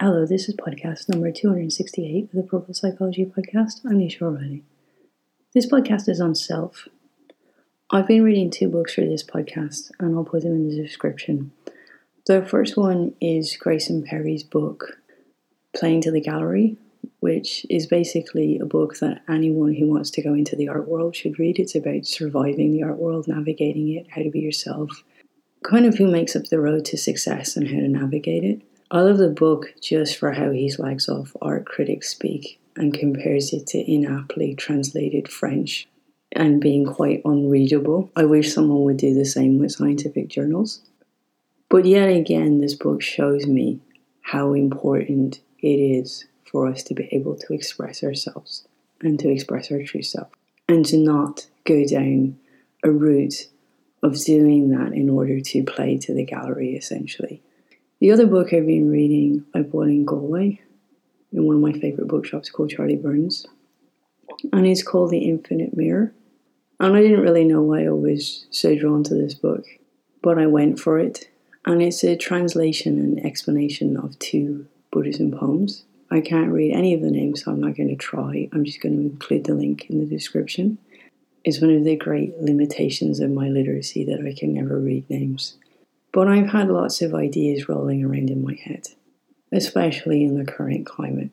Hello, this is podcast number 268 of the Purple Psychology Podcast. I'm Nisha O'Reilly. This podcast is on self. I've been reading two books for this podcast, and I'll put them in the description. The first one is Grayson Perry's book, Playing to the Gallery, which is basically a book that anyone who wants to go into the art world should read. It's about surviving the art world, navigating it, how to be yourself, kind of who makes up the road to success and how to navigate it. I love the book just for how he slags off art critics speak and compares it to inaptly translated French and being quite unreadable. I wish someone would do the same with scientific journals. But yet again, this book shows me how important it is for us to be able to express ourselves and to express our true self and to not go down a route of doing that in order to play to the gallery essentially. The other book I've been reading, I bought in Galway in one of my favourite bookshops called Charlie Byrne's. And it's called The Infinite Mirror. And I didn't really know why I was so drawn to this book, but I went for it. And it's a translation and explanation of two Buddhism poems. I can't read any of the names, so I'm not going to try. I'm just going to include the link in the description. It's one of the great limitations of my literacy that I can never read names. But I've had lots of ideas rolling around in my head, especially in the current climate.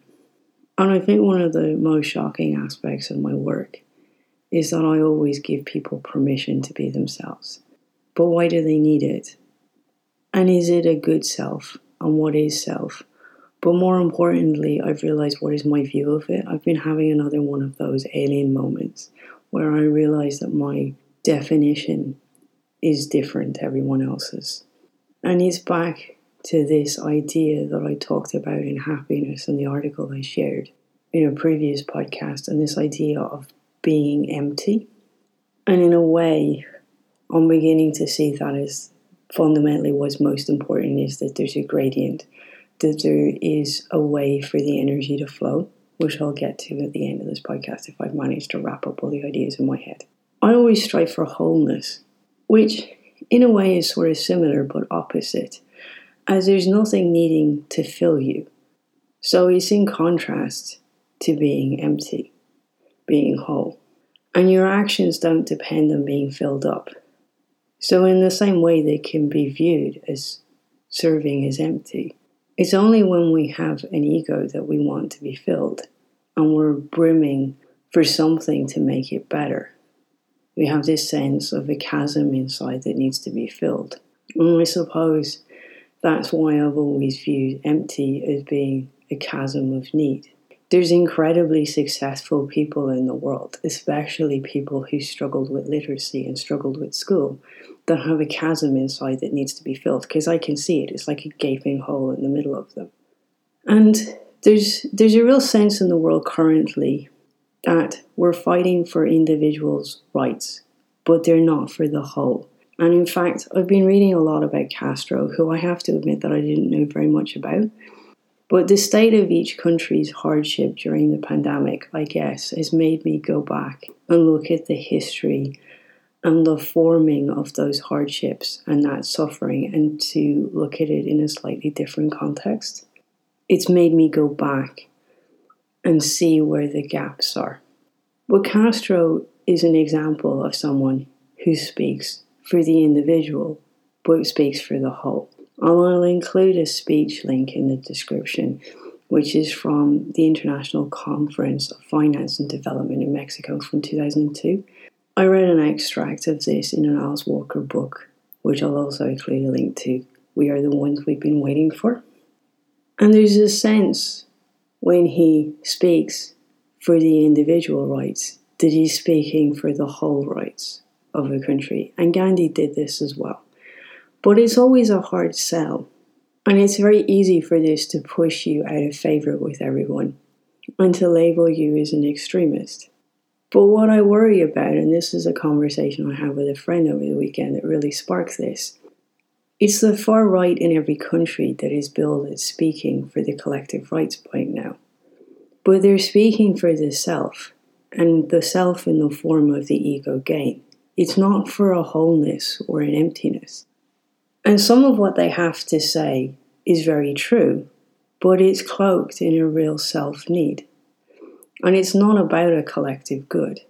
And I think one of the most shocking aspects of my work is that I always give people permission to be themselves. But why do they need it? And is it a good self? And what is self? But more importantly, I've realized what is my view of it. I've been having another one of those alien moments where I realize that my definition is different to everyone else's. And it's back to this idea that I talked about in happiness and the article I shared in a previous podcast, and this idea of being empty. And in a way, I'm beginning to see that as fundamentally what's most important is that there's a gradient, that there is a way for the energy to flow, which I'll get to at the end of this podcast if I've managed to wrap up all the ideas in my head. I always strive for wholeness, which in a way is sort of similar but opposite, as there's nothing needing to fill you. So it's in contrast to being empty, being whole. And your actions don't depend on being filled up. So, in the same way, they can be viewed as serving as empty. It's only when we have an ego that we want to be filled and we're brimming for something to make it better we have this sense of a chasm inside that needs to be filled. And I suppose that's why I've always viewed empty as being a chasm of need. There's incredibly successful people in the world, especially people who struggled with literacy and struggled with school, that have a chasm inside that needs to be filled because I can see it. It's like a gaping hole in the middle of them. And there's there's a real sense in the world currently that we're fighting for individuals' rights, but they're not for the whole. And in fact, I've been reading a lot about Castro, who I have to admit that I didn't know very much about. But the state of each country's hardship during the pandemic, I guess, has made me go back and look at the history and the forming of those hardships and that suffering and to look at it in a slightly different context. It's made me go back and see where the gaps are. But Castro is an example of someone who speaks for the individual, but speaks for the whole. I'll include a speech link in the description, which is from the International Conference of Finance and Development in Mexico from 2002. I read an extract of this in an Alice Walker book, which I'll also include a link to. We are the ones we've been waiting for. And there's a sense when he speaks for the individual rights that he's speaking for the whole rights of a country. And Gandhi did this as well. But it's always a hard sell. And it's very easy for this to push you out of favor with everyone and to label you as an extremist. But what I worry about, and this is a conversation I had with a friend over the weekend that really sparked this, it's the far right in every country that is billed as speaking for the collective rights point now. But they're speaking for the self, and the self in the form of the ego gain. It's not for a wholeness or an emptiness. And some of what they have to say is very true, but it's cloaked in a real self need. And it's not about a collective good.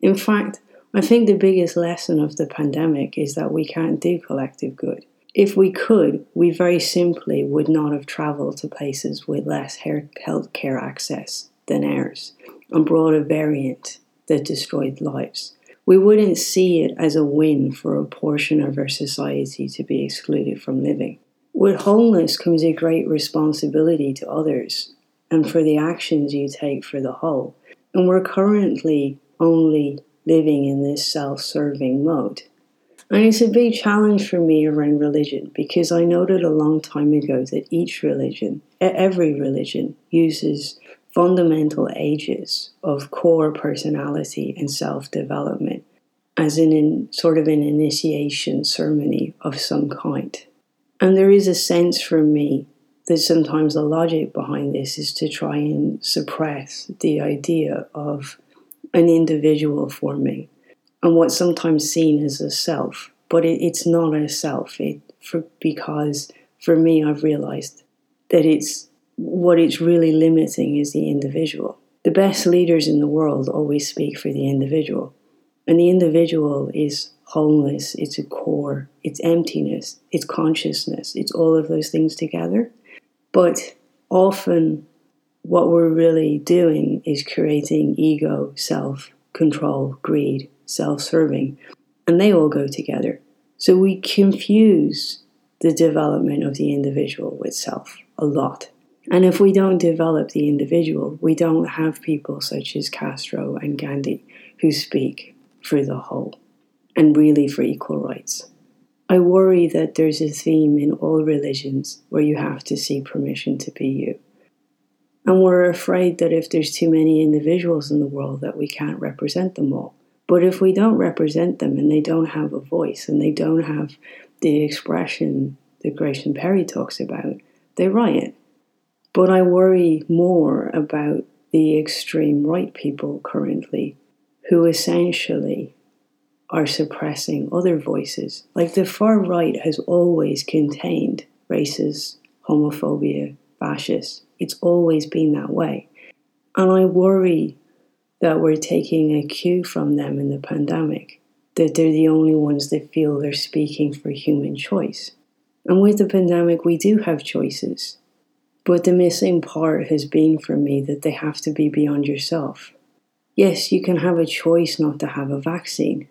In fact, I think the biggest lesson of the pandemic is that we can't do collective good. If we could, we very simply would not have travelled to places with less healthcare access than ours and brought a variant that destroyed lives. We wouldn't see it as a win for a portion of our society to be excluded from living. With wholeness comes a great responsibility to others and for the actions you take for the whole. And we're currently only living in this self serving mode. And it's a big challenge for me around religion because I noted a long time ago that each religion, every religion, uses fundamental ages of core personality and self development as in, in sort of an initiation ceremony of some kind. And there is a sense for me that sometimes the logic behind this is to try and suppress the idea of an individual for me and what's sometimes seen as a self, but it, it's not a self. It for because for me, I've realized that it's what it's really limiting is the individual. The best leaders in the world always speak for the individual, and the individual is wholeness. It's a core. It's emptiness. It's consciousness. It's all of those things together. But often what we're really doing is creating ego, self, control, greed, self serving, and they all go together. So we confuse the development of the individual with self a lot. And if we don't develop the individual, we don't have people such as Castro and Gandhi who speak for the whole and really for equal rights. I worry that there's a theme in all religions where you have to seek permission to be you. And we're afraid that if there's too many individuals in the world that we can't represent them all. But if we don't represent them and they don't have a voice and they don't have the expression that Grayson Perry talks about, they riot. But I worry more about the extreme right people currently who essentially are suppressing other voices. Like the far right has always contained racist, homophobia, fascist, it's always been that way. And I worry that we're taking a cue from them in the pandemic, that they're the only ones that feel they're speaking for human choice. And with the pandemic, we do have choices. But the missing part has been for me that they have to be beyond yourself. Yes, you can have a choice not to have a vaccine,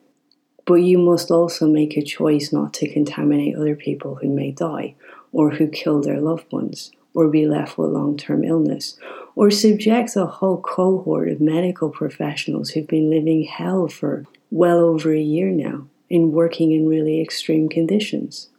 but you must also make a choice not to contaminate other people who may die or who kill their loved ones or be left with long term illness, or subject a whole cohort of medical professionals who've been living hell for well over a year now in working in really extreme conditions.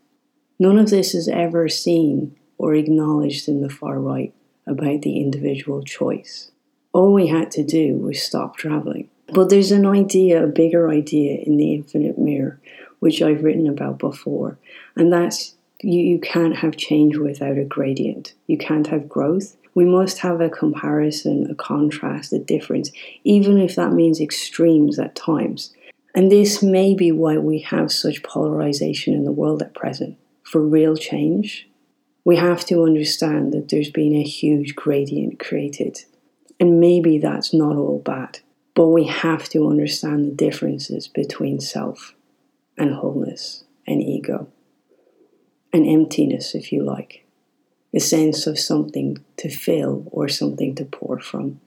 None of this is ever seen or acknowledged in the far right about the individual choice. All we had to do was stop traveling. But there's an idea, a bigger idea in the infinite mirror, which I've written about before, and that's you, you can't have change without a gradient. You can't have growth. We must have a comparison, a contrast, a difference, even if that means extremes at times. And this may be why we have such polarization in the world at present. For real change, we have to understand that there's been a huge gradient created. And maybe that's not all bad, but we have to understand the differences between self and wholeness and ego an emptiness, if you like, a sense of something to fill or something to pour from.